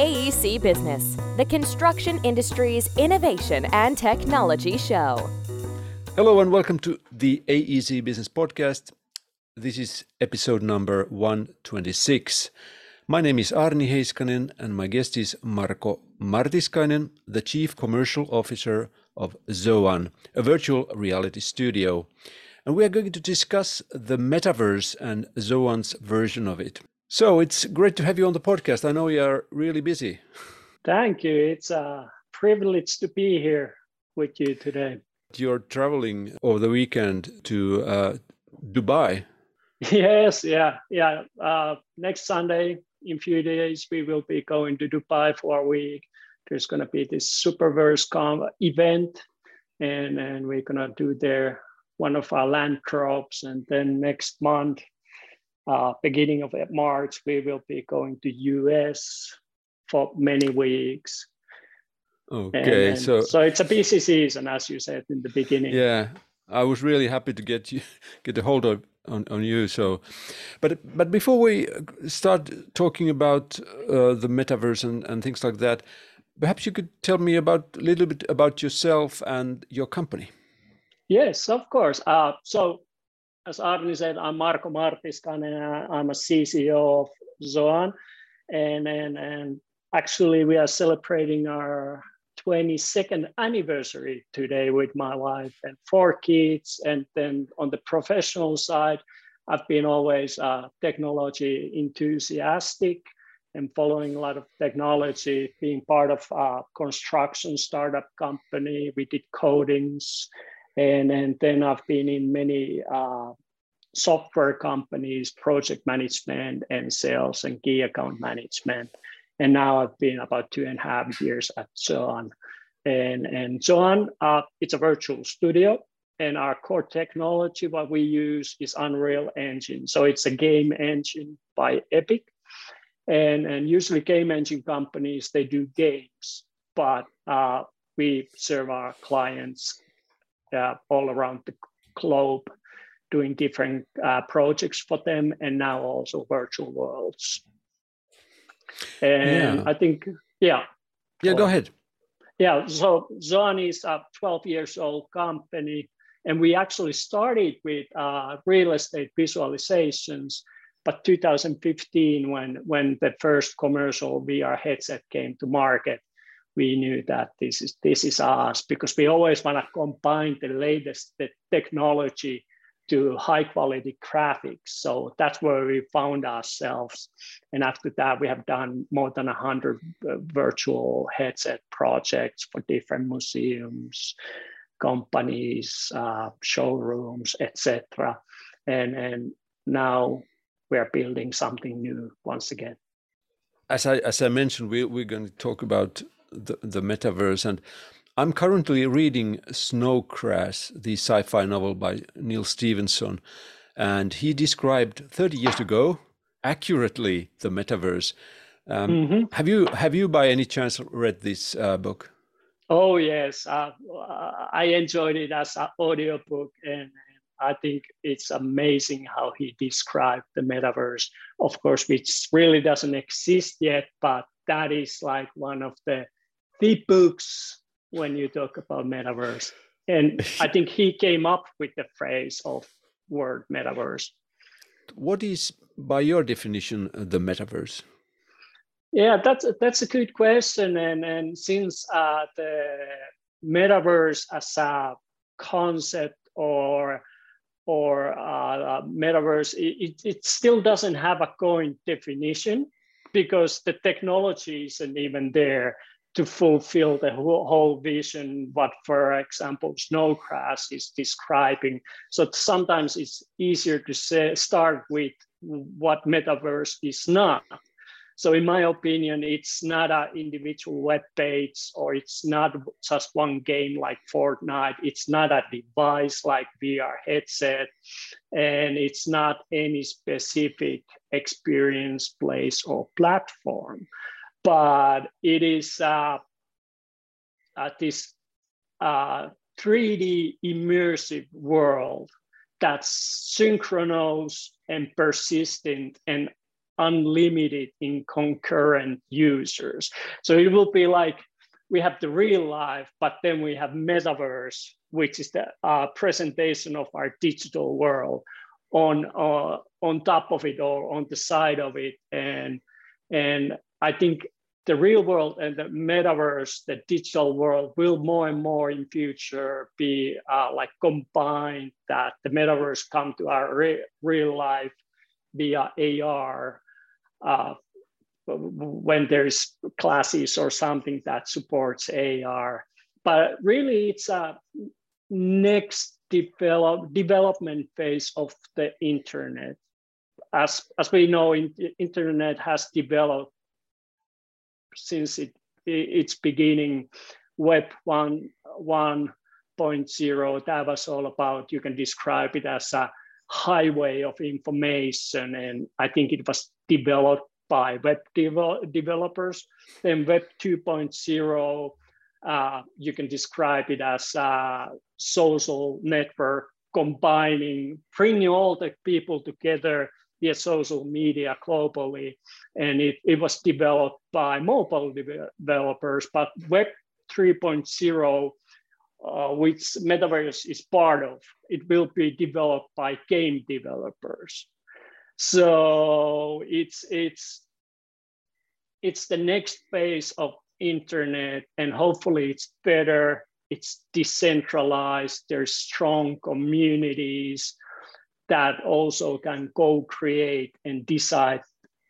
AEC Business, the construction industry's innovation and technology show. Hello and welcome to the AEC Business Podcast. This is episode number 126. My name is Arni Heiskanen and my guest is Marko Martiskainen, the Chief Commercial Officer of Zoan, a virtual reality studio. And we are going to discuss the metaverse and Zoan's version of it. So it's great to have you on the podcast. I know you are really busy. Thank you. It's a privilege to be here with you today. You're traveling over the weekend to uh, Dubai. Yes, yeah, yeah. Uh, next Sunday, in a few days, we will be going to Dubai for a week. There's going to be this Superverse event, and, and we're going to do there one of our land drops. And then next month, uh, beginning of March, we will be going to US for many weeks. Okay, and, and so so it's a busy season, as you said in the beginning. Yeah, I was really happy to get you get a hold of on, on you. So, but but before we start talking about uh, the metaverse and, and things like that, perhaps you could tell me about a little bit about yourself and your company. Yes, of course. Uh, so, as Arni said, I'm Marko Martiskainen. I'm a CCO of Zoan, and and and actually we are celebrating our 22nd anniversary today with my wife and four kids. And then on the professional side, I've been always uh, technology enthusiastic and following a lot of technology, being part of a construction startup company. We did coatings. And, and then I've been in many uh, software companies, project management and sales and key account management. And now I've been about two and a half years at Zoan. And, and Zoan, uh, it's a virtual studio. And our core technology, what we use is Unreal Engine. So it's a game engine by Epic. And, and usually game engine companies, they do games, but uh, we serve our clients all around the globe doing different uh, projects for them and now also virtual worlds. And yeah. I think, yeah. Yeah, go ahead. Yeah, so Zoan is a 12 years old company, and we actually started with uh, real estate visualizations. But 2015, when when the first commercial VR headset came to market, we knew that this is this is us because we always want to combine the latest the technology to high quality graphics. So that's where we found ourselves. And after that, we have done more than 100 uh, virtual headset projects for different museums, companies, uh, showrooms, etc. And, and now we're building something new once again. As I, as I mentioned, we, we're going to talk about the, the metaverse and I'm currently reading Snow Crash, the sci fi novel by Neal Stephenson, and he described 30 years ago accurately the metaverse. Um, mm-hmm. Have you have you by any chance read this uh, book? Oh yes, uh, I enjoyed it as an audiobook, and I think it's amazing how he described the metaverse. Of course, which really doesn't exist yet, but that is like one of the the books when you talk about metaverse. And I think he came up with the phrase of word metaverse. What is, by your definition, the metaverse? Yeah, that's that's a good question. And and since uh, the metaverse as a concept or or uh, metaverse, it, it still doesn't have a going definition because the technology isn't even there to fulfill the whole vision what for example Snow Crash is describing. So sometimes it's easier to say start with what metaverse is not. So in my opinion it's not an individual web page or it's not just one game like fortnite. It's not a device like vr headset and it's not any specific experience place or platform but it is uh, uh, this uh, 3D immersive world that's synchronous and persistent and unlimited in concurrent users. So it will be like we have the real life, but then we have metaverse, which is the uh, presentation of our digital world on uh, on top of it or on the side of it, and and I think the real world and the metaverse, the digital world, will more and more in future be uh, like combined. That the metaverse come to our re- real life via AR. Uh, when there's classes or something that supports AR, but really it's a next develop, development phase of the internet. As, as we know, in, internet has developed since it, its beginning, Web 1, 1.0, that was all about, you can describe it as a highway of information. And I think it was developed by web devel developers. Then Web 2.0, uh, you can describe it as a social network combining, bringing all the people together via social media globally. And it, it was developed by mobile developers, but Web 3.0, uh, which Metaverse is part of, it will be developed by game developers. So it's, it's, it's the next phase of internet and hopefully it's better it's decentralized there's strong communities that also can co-create and decide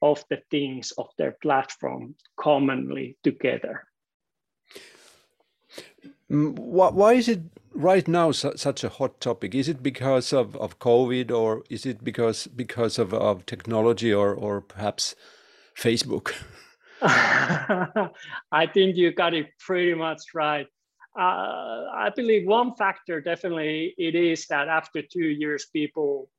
of the things of their platform commonly together. Mm, why is it right now such a hot topic? Is it because of, of COVID or is it because because of, of technology or, or perhaps Facebook? I think you got it pretty much right. Uh, I believe one factor definitely it is that after two years, people,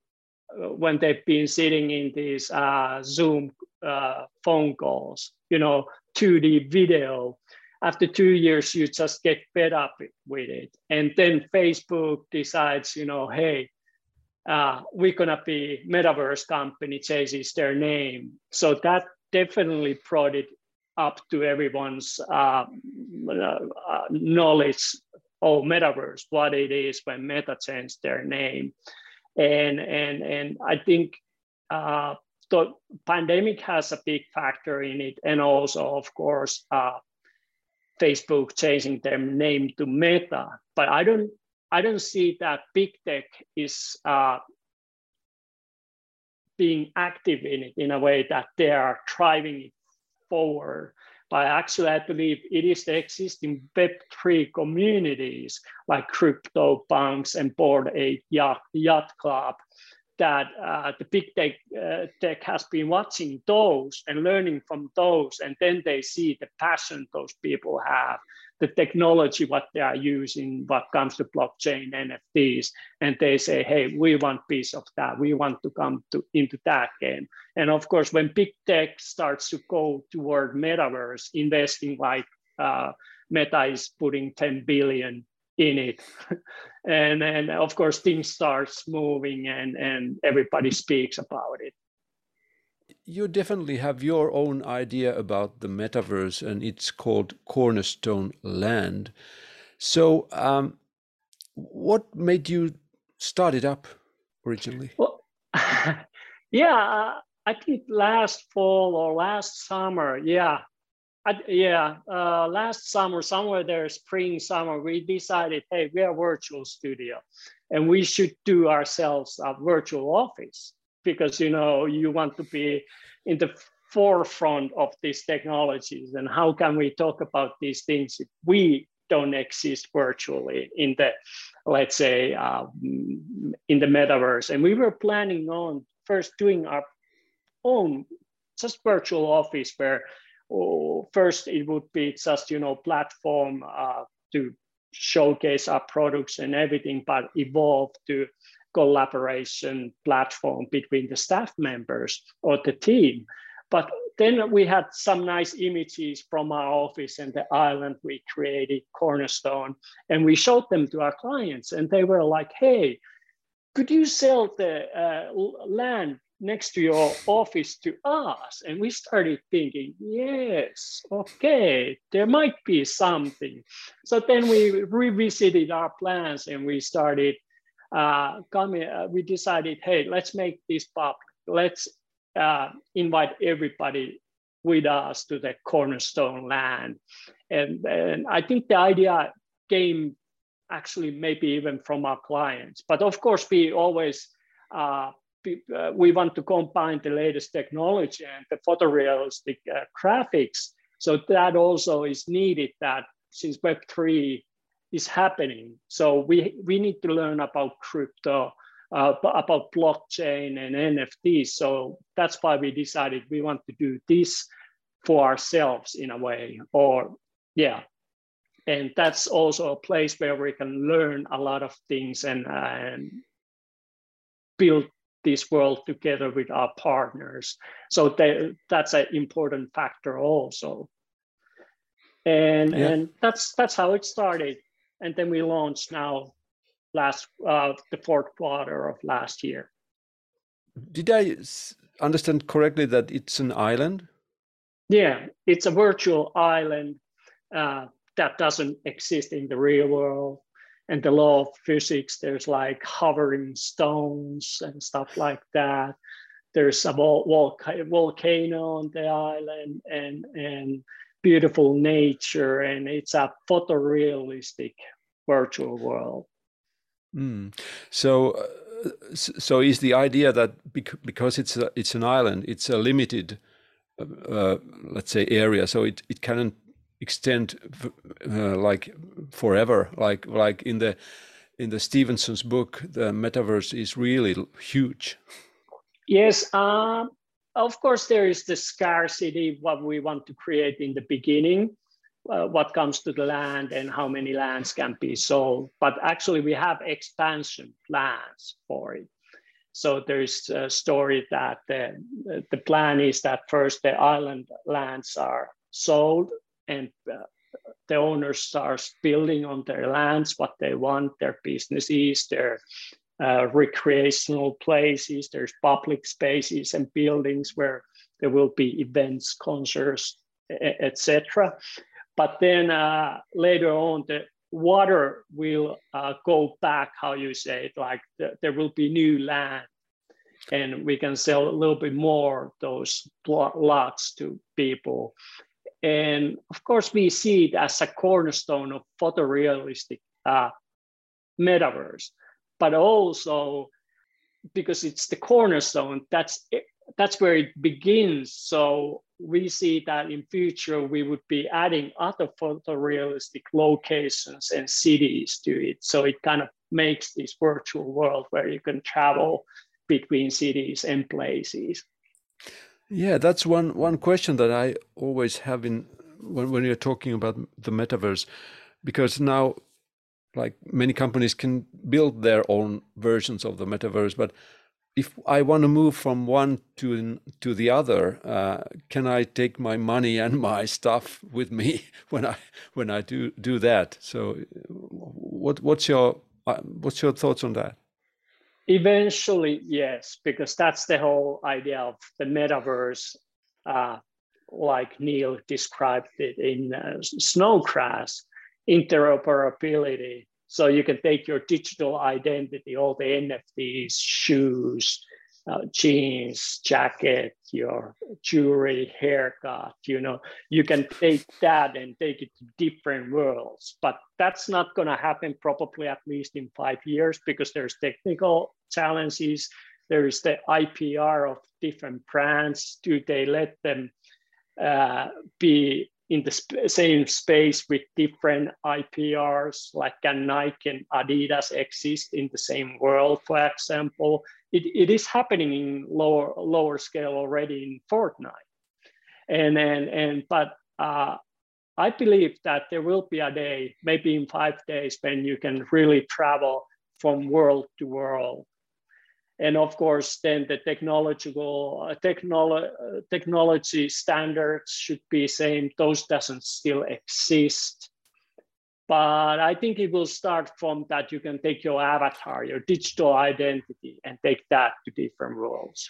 uh, when they've been sitting in these uh, Zoom uh, phone calls, you know, 2D video, after two years, you just get fed up with it. And then Facebook decides, you know, hey, uh, we're gonna be metaverse company changes their name. So that definitely brought it up to everyone's uh, uh, knowledge of metaverse, what it is when Meta changed their name, and and and I think uh, the pandemic has a big factor in it, and also of course uh, Facebook changing their name to Meta. But I don't I don't see that big tech is uh, being active in it in a way that they are driving it forward. But actually, I believe it is the existing Web3 communities like CryptoPunks and Bored Ape Yacht, Yacht Club that uh, the big tech, uh, tech has been watching those and learning from those, and then they see the passion those people have, the technology what they are using, what comes to blockchain, NFTs, and they say, hey, we want piece of that. We want to come to into that game. And of course, when big tech starts to go toward metaverse, investing like uh, Meta is putting 10 billion in it. and then of course things starts moving and and everybody speaks about it. You definitely have your own idea about the metaverse, and it's called Cornerstone Land. So, um, what made you start it up originally? Well, yeah, uh, I think last fall or last summer, yeah, I, yeah, uh, last summer, somewhere there, spring, summer, we decided, hey, we are virtual studio, and we should do ourselves a virtual office because you know you want to be in the forefront of these technologies, and how can we talk about these things if we don't exist virtually in the, let's say, uh, in the metaverse? And we were planning on first doing our own just virtual office where oh, first it would be just you know platform uh, to showcase our products and everything, but evolve to collaboration platform between the staff members or the team. But then we had some nice images from our office and the island we created, Cornerstone, and we showed them to our clients, and they were like, "Hey, could you sell the uh, land next to your office to us? And we started thinking, yes, okay, there might be something. So then we revisited our plans and we started uh, coming, uh, we decided, hey, let's make this public. Let's uh, invite everybody with us to the cornerstone land. And, and I think the idea came actually maybe even from our clients. But of course, we always uh, uh, we want to combine the latest technology and the photorealistic uh, graphics. So that also is needed. That since Web three is happening, so we we need to learn about crypto, uh, about blockchain and NFTs. So that's why we decided we want to do this for ourselves in a way, or yeah, and that's also a place where we can learn a lot of things and, uh, and build this world together with our partners. So they, that's an important factor also. And yeah. and that's that's how it started and then we launched now last uh, the fourth quarter of last year did i understand correctly that it's an island yeah it's a virtual island uh, that doesn't exist in the real world. And the law of physics, there's like hovering stones and stuff like that. There's a vol- volcano on the island and, and beautiful nature, and it's a photorealistic virtual world. Mm. So, uh, so is the idea that because it's a, it's an island, it's a limited, uh, uh let's say, area, so it it can extend uh, like forever like like in the in the stephenson's book the metaverse is really huge yes um, of course there is the scarcity what we want to create in the beginning uh, what comes to the land and how many lands can be sold. But actually we have expansion plans for it. So there's a story that the, the plan is that first the island lands are sold and uh, the owners start building on their lands what they want, their businesses, their uh, recreational places, there's public spaces and buildings where there will be events, concerts, etc. But then uh, later on, the water will uh, go back, how you say it, like the, there will be new land and we can sell a little bit more those lots to people. And of course, we see it as a cornerstone of photorealistic uh, metaverse, but also because it's the cornerstone, that's it, that's where it begins. So we see that in future we would be adding other photorealistic locations and cities to it. So it kind of makes this virtual world where you can travel between cities and places. Yeah, that's one one question that I always have in when, when you're talking about the metaverse, because now, like many companies can build their own versions of the metaverse, but if I want to move from one to to the other, uh, can I take my money and my stuff with me when I when I do do that? So, what what's your uh, what's your thoughts on that? Eventually, yes, because that's the whole idea of the metaverse, uh, like Neal described it in uh, Snow Crash, interoperability. So you can take your digital identity, all the NFTs, shoes, uh, jeans, jacket, your jewelry, haircut, you know, you can take that and take it to different worlds. But that's not going to happen probably at least in five years because there's technical challenges. There is the IPR of different brands. Do they let them uh, be in the sp- same space with different IPRs, like can Nike and Adidas exist in the same world, for example? It, it is happening in lower lower scale already in Fortnite, and and and but uh, I believe that there will be a day, maybe in five days, when you can really travel from world to world and of course then the technological uh, technolo- uh, technology standards should be same. Those doesn't still exist. But I think it will start from that you can take your avatar, your digital identity, and take that to different roles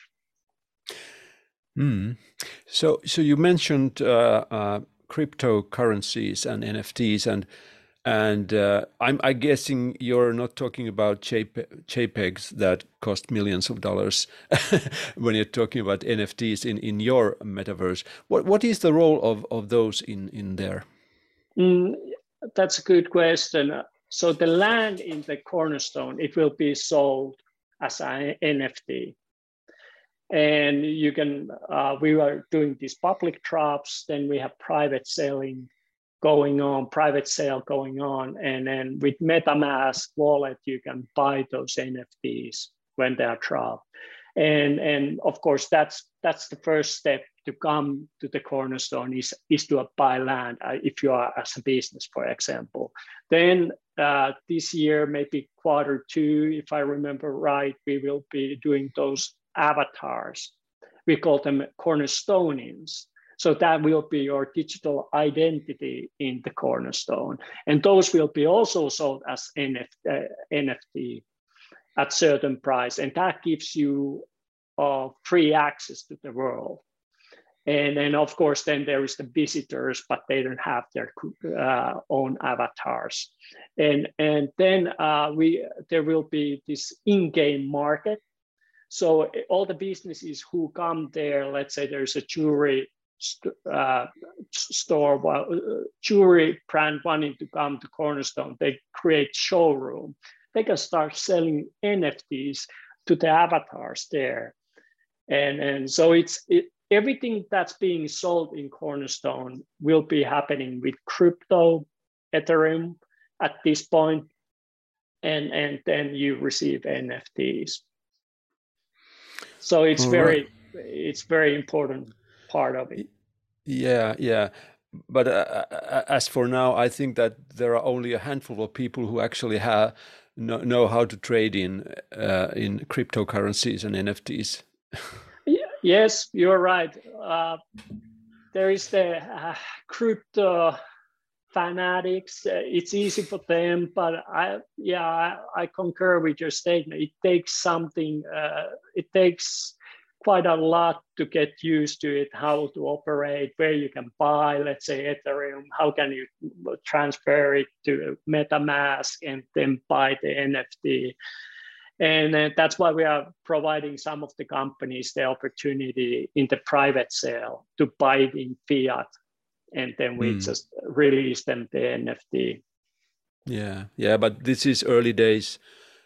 Mm. So, so you mentioned uh, uh, cryptocurrencies and NFTs, and and uh, I'm I guessing you're not talking about JPEG, JPEGs that cost millions of dollars when you're talking about NFTs in, in your metaverse. What what is the role of, of those in in there? Mm, that's a good question. So the land in the cornerstone it will be sold as an NFT, and you can. Uh, we are doing these public drops. Then we have private selling going on, private sale going on. And then with MetaMask wallet, you can buy those NFTs when they are dropped. And, and of course, that's that's the first step to come to the cornerstone is, is to buy land uh, if you are as a business, for example. Then uh, this year, maybe quarter two, if I remember right, we will be doing those avatars. We call them cornerstonians. So that will be your digital identity in the cornerstone. And those will be also sold as NFT, uh, NFT at certain price. And that gives you uh, free access to the world. And then of course, then there is the visitors, but they don't have their uh, own avatars. And, and then uh, we there will be this in-game market. So all the businesses who come there, let's say there's a jewelry st- uh, store, well, uh, jewelry brand wanting to come to Cornerstone, they create showroom. They can start selling NFTs to the avatars there, and and so it's it, everything that's being sold in Cornerstone will be happening with crypto, Ethereum at this point, and and then you receive NFTs. So it's All very right. it's very important part of it. Yeah, yeah. But uh, uh, as for now, I think that there are only a handful of people who actually have know, know how to trade in uh, in cryptocurrencies and NFTs. yes, you're right. Uh, there is the uh, crypto fanatics. Uh, it's easy for them, but I yeah I, I, concur with your statement. It takes something. it takes quite a lot to get used to it, how to operate, where you can buy, let's say Ethereum, how can you transfer it to MetaMask and then buy the NFT. And uh, that's why we are providing some of the companies the opportunity in the private sale to buy it in fiat. And then we mm. just release them the NFT. Yeah, yeah, but this is early days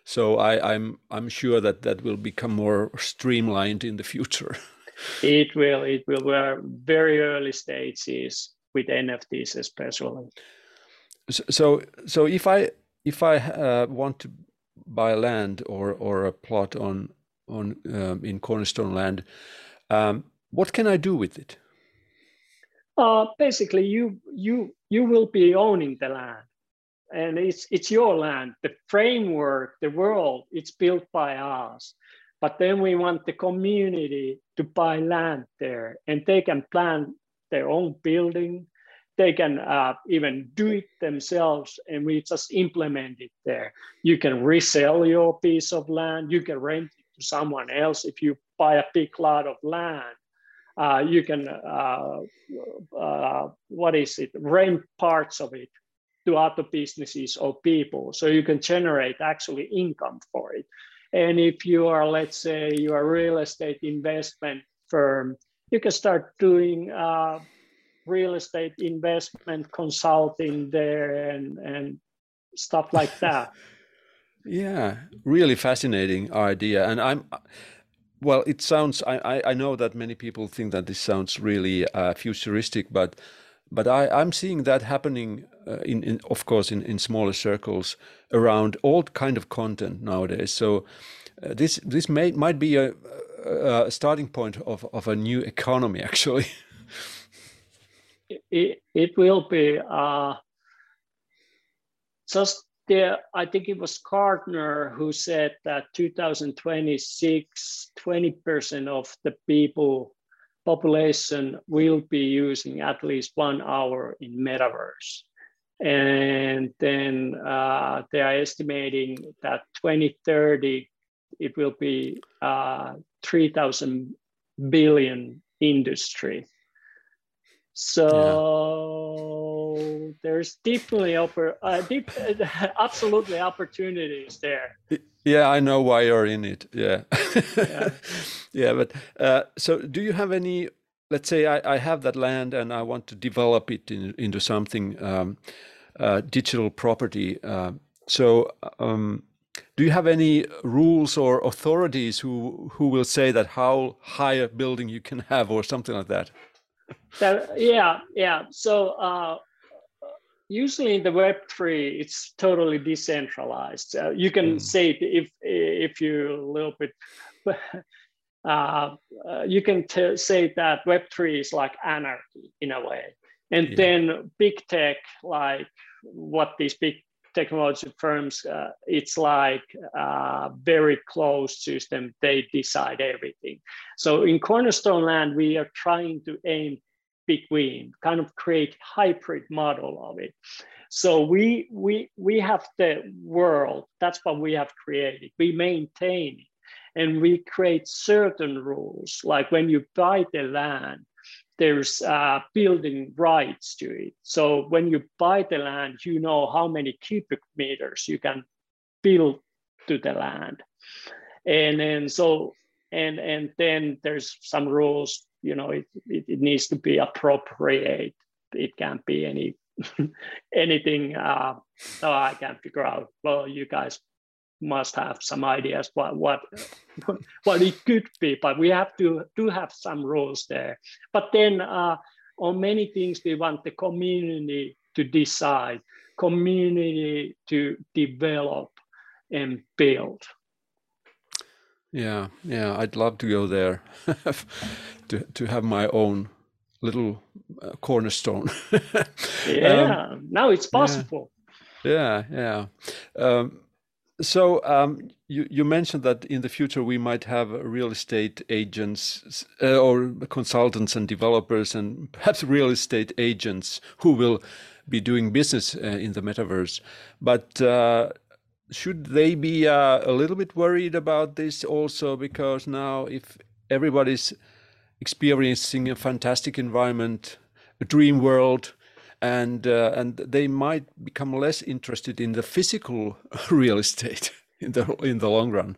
so I, I'm I'm sure that that will become more streamlined in the future. it will. It will. We're very early stages with NFTs, especially. So so, so if I if I uh, want to buy land or or a plot on on um, in Cornerstone land, um, what can I do with it? Uh, basically, you you you will be owning the land and it's it's your land the framework the world it's built by us but then we want the community to buy land there and they can plan their own building. They can uh, even do it themselves and we just implement it there. You can resell your piece of land. You can rent it to someone else if you buy a big lot of land. Uh, you can uh, uh what is it? Rent parts of it to other businesses or people. So you can generate actually income for it. And if you are, let's say, you are a real estate investment firm, you can start doing uh, real estate investment consulting there and, and stuff like that. yeah, really fascinating idea. And I'm, well, it sounds, I, I know that many people think that this sounds really uh, futuristic, but but I, I'm seeing that happening, uh, in, in, of course, in, in smaller circles around all kind of content nowadays. So uh, this this may might be a, a, starting point of, of a new economy, actually. it, it will be uh, just there. I think it was Gartner who said that 2026, 20% of the people population will be using at least one hour in metaverse. and then uh, they are estimating that 2030 it will be uh, 3,000 billion industry. So yeah. there's definitely oppor- uh, deep, absolutely opportunities there. Yeah, I know why you're in it. Yeah, yeah, yeah. But uh, so, do you have any? Let's say I, I, have that land and I want to develop it in, into something um, uh, digital property. Uh, so, um, do you have any rules or authorities who who will say that how high a building you can have or something like that? that yeah, yeah. So uh, usually in the Web three, it's totally decentralized. Uh, you can mm. say if if you a little bit. Uh, uh, you can t- say that Web three is like anarchy in a way, and yeah. then big tech, like what these big technology firms, uh, it's like a very closed system. They decide everything. So in Cornerstone Land, we are trying to aim between, kind of create hybrid model of it. So we we we have the world. That's what we have created. We maintain it, and we create certain rules. Like when you buy the land, there's uh, building rights to it. So when you buy the land, you know how many cubic meters you can build to the land, and then so and and then there's some rules. You know, it it, it needs to be appropriate. It can't be any anything. Uh, I can't figure out. Well, you guys must have some ideas what what what it could be but we have to do have some rules there but then uh, on many things we want the community to decide community to develop and build yeah yeah i'd love to go there to to have my own little uh, cornerstone yeah um, now it's possible yeah yeah, yeah. Um, so um, you, you mentioned that in the future we might have real estate agents uh, or consultants and developers and perhaps real estate agents who will be doing business uh, in the metaverse. But uh, should they be uh, a little bit worried about this also? Because now, if everybody's experiencing a fantastic environment, a dream world, and uh, and they might become less interested in the physical real estate in the in the long run.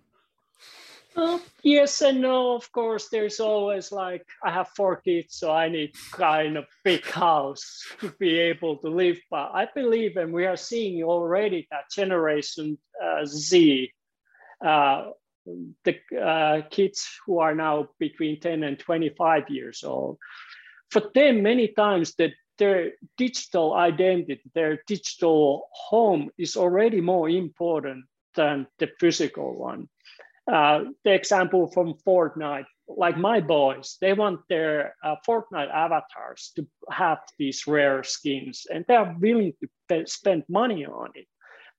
Yes and no. Of course, there's always like I have four kids, so I need kind of big house to be able to live. But I believe, and we are seeing already that generation uh, Z, uh, the uh, kids who are now between 10 and 25 years old, for them, many times that their digital identity, their digital home is already more important than the physical one. Uh, the example from Fortnite, like my boys, they want their uh, Fortnite avatars to have these rare skins and they're willing to pay, spend money on it.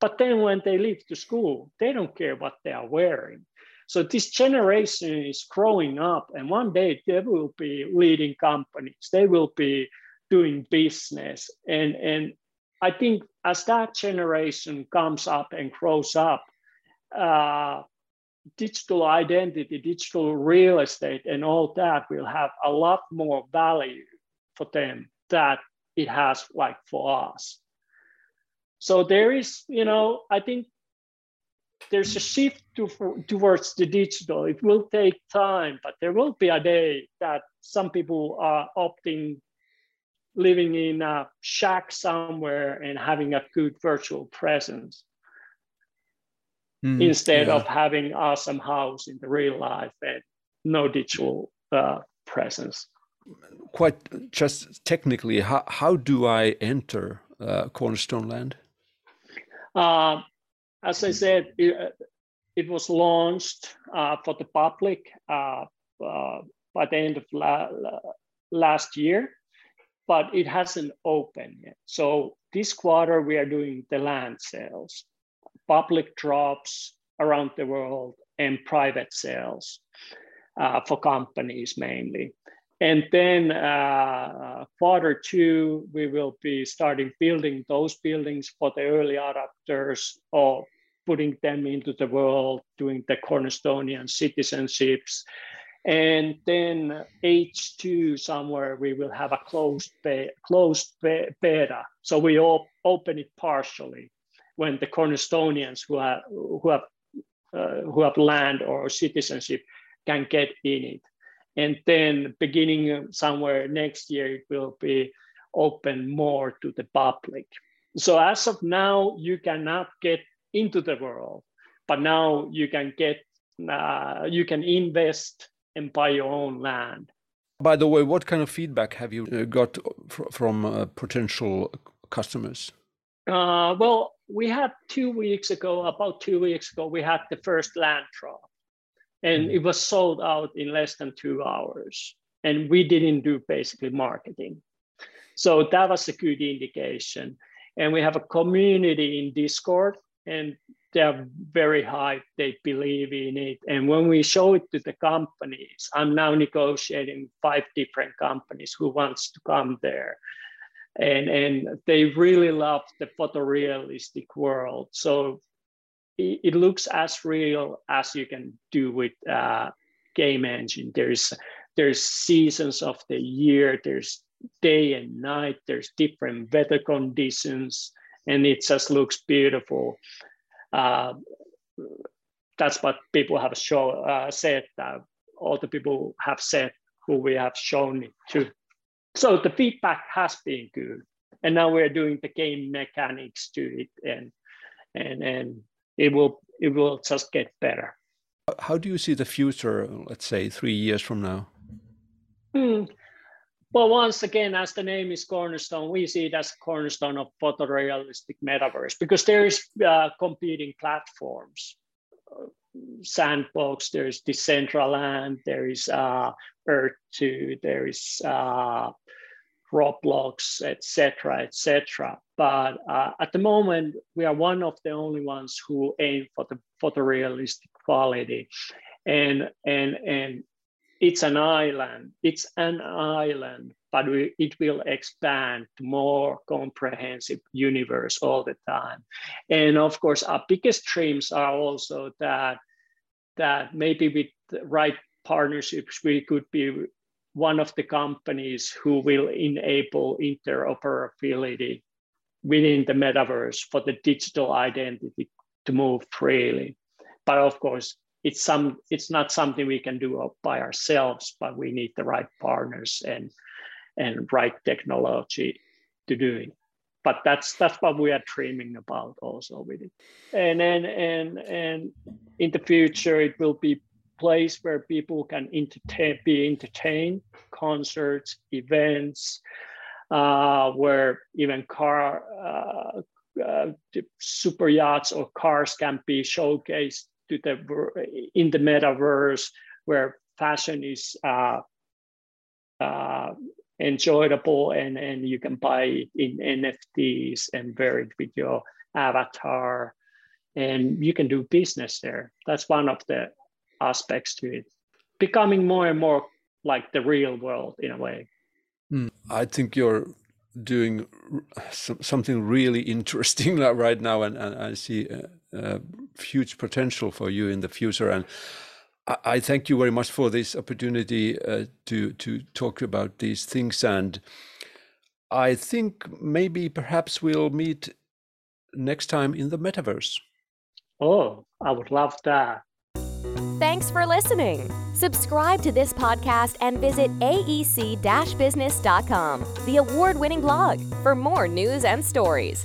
But then when they leave to school, they don't care what they are wearing. So this generation is growing up, and one day they will be leading companies. They will be doing business. And, and I think as that generation comes up and grows up, uh, digital identity, digital real estate, and all that will have a lot more value for them that it has like for us. So there is, you know, I think there's a shift to, towards the digital. It will take time, but there will be a day that some people are opting living in a shack somewhere and having a good virtual presence mm, instead yeah. of having awesome house in the real life and no digital uh, presence quite just technically how, how do i enter uh, cornerstone land uh, as i said it, uh, it was launched uh, for the public uh, by the end of la last year but it hasn't opened yet. So this quarter, we are doing the land sales, public drops around the world, and private sales uh, for companies mainly. and then uh, quarter two, we will be starting building those buildings for the early adopters or putting them into the world, doing the Cornerstonian citizenships. And then H2 somewhere, we will have a closed, be- closed be- beta. So we op- open it partially when the Cornerstonians who have, who have, uh, who have land or citizenship can get in it. And then beginning somewhere next year it will be open more to the public. So as of now you cannot get into the world but now you can get uh, you can invest and buy your own land. By the way what kind of feedback have you uh, got from uh, potential customers uh, well we had two weeks ago about two weeks ago we had the first land drop. And mm-hmm. it was sold out in less than two hours. And we didn't do basically marketing. So that was a good indication. And we have a community in discord and they're very high. They believe in it. And when we show it to the companies i'm now negotiating five different companies who wants to come there and and they really love the photorealistic world so it, it looks as real as you can do with uh, game engine. There's there's seasons of the year. There's day and night. There's different weather conditions, and it just looks beautiful. Uh, that's what people have show, uh, said. Uh, all the people have said who we have shown it to. So the feedback has been good, and now we're doing the game mechanics to it, and and and it will it will just get better. How do you see the future? Let's say three years from now. Hmm. Well, once again, as the name is Cornerstone, we see it as cornerstone of photorealistic metaverse because there is uh, competing platforms. Sandbox, there's Decentraland, there is uh, Earth2, there is uh, Roblox, etc., etc. But uh, at the moment, we are one of the only ones who aim for the photorealistic quality, and and and it's an island. It's an island, but it will expand to more comprehensive universe all the time. And of course, our biggest dreams are also that that maybe with the right partnerships we could be one of the companies who will enable interoperability within the metaverse for the digital identity to move freely. But of course, it's some it's not something we can do by ourselves, but we need the right partners and and right technology to do it. But that's that's what we are dreaming about also with it. And then and and in the future it will be place where people can entertain, be entertained, concerts, events, uh, where even car uh, uh, super yachts or cars can be showcased to the in the metaverse, where fashion is uh, uh, enjoyable and and you can buy in NFTs and wear it with your avatar and you can do business there. That's one of the aspects to it, becoming more and more like the real world in a way. Mm, I think you're doing something really interesting right now, and, and I see a, a, huge potential for you in the future. And I, I thank you very much for this opportunity uh, to to talk about these things. And I think maybe perhaps we'll meet next time in the metaverse. Oh, I would love that. Thanks for listening. Subscribe to this podcast and visit aec business.com, the award winning blog, for more news and stories.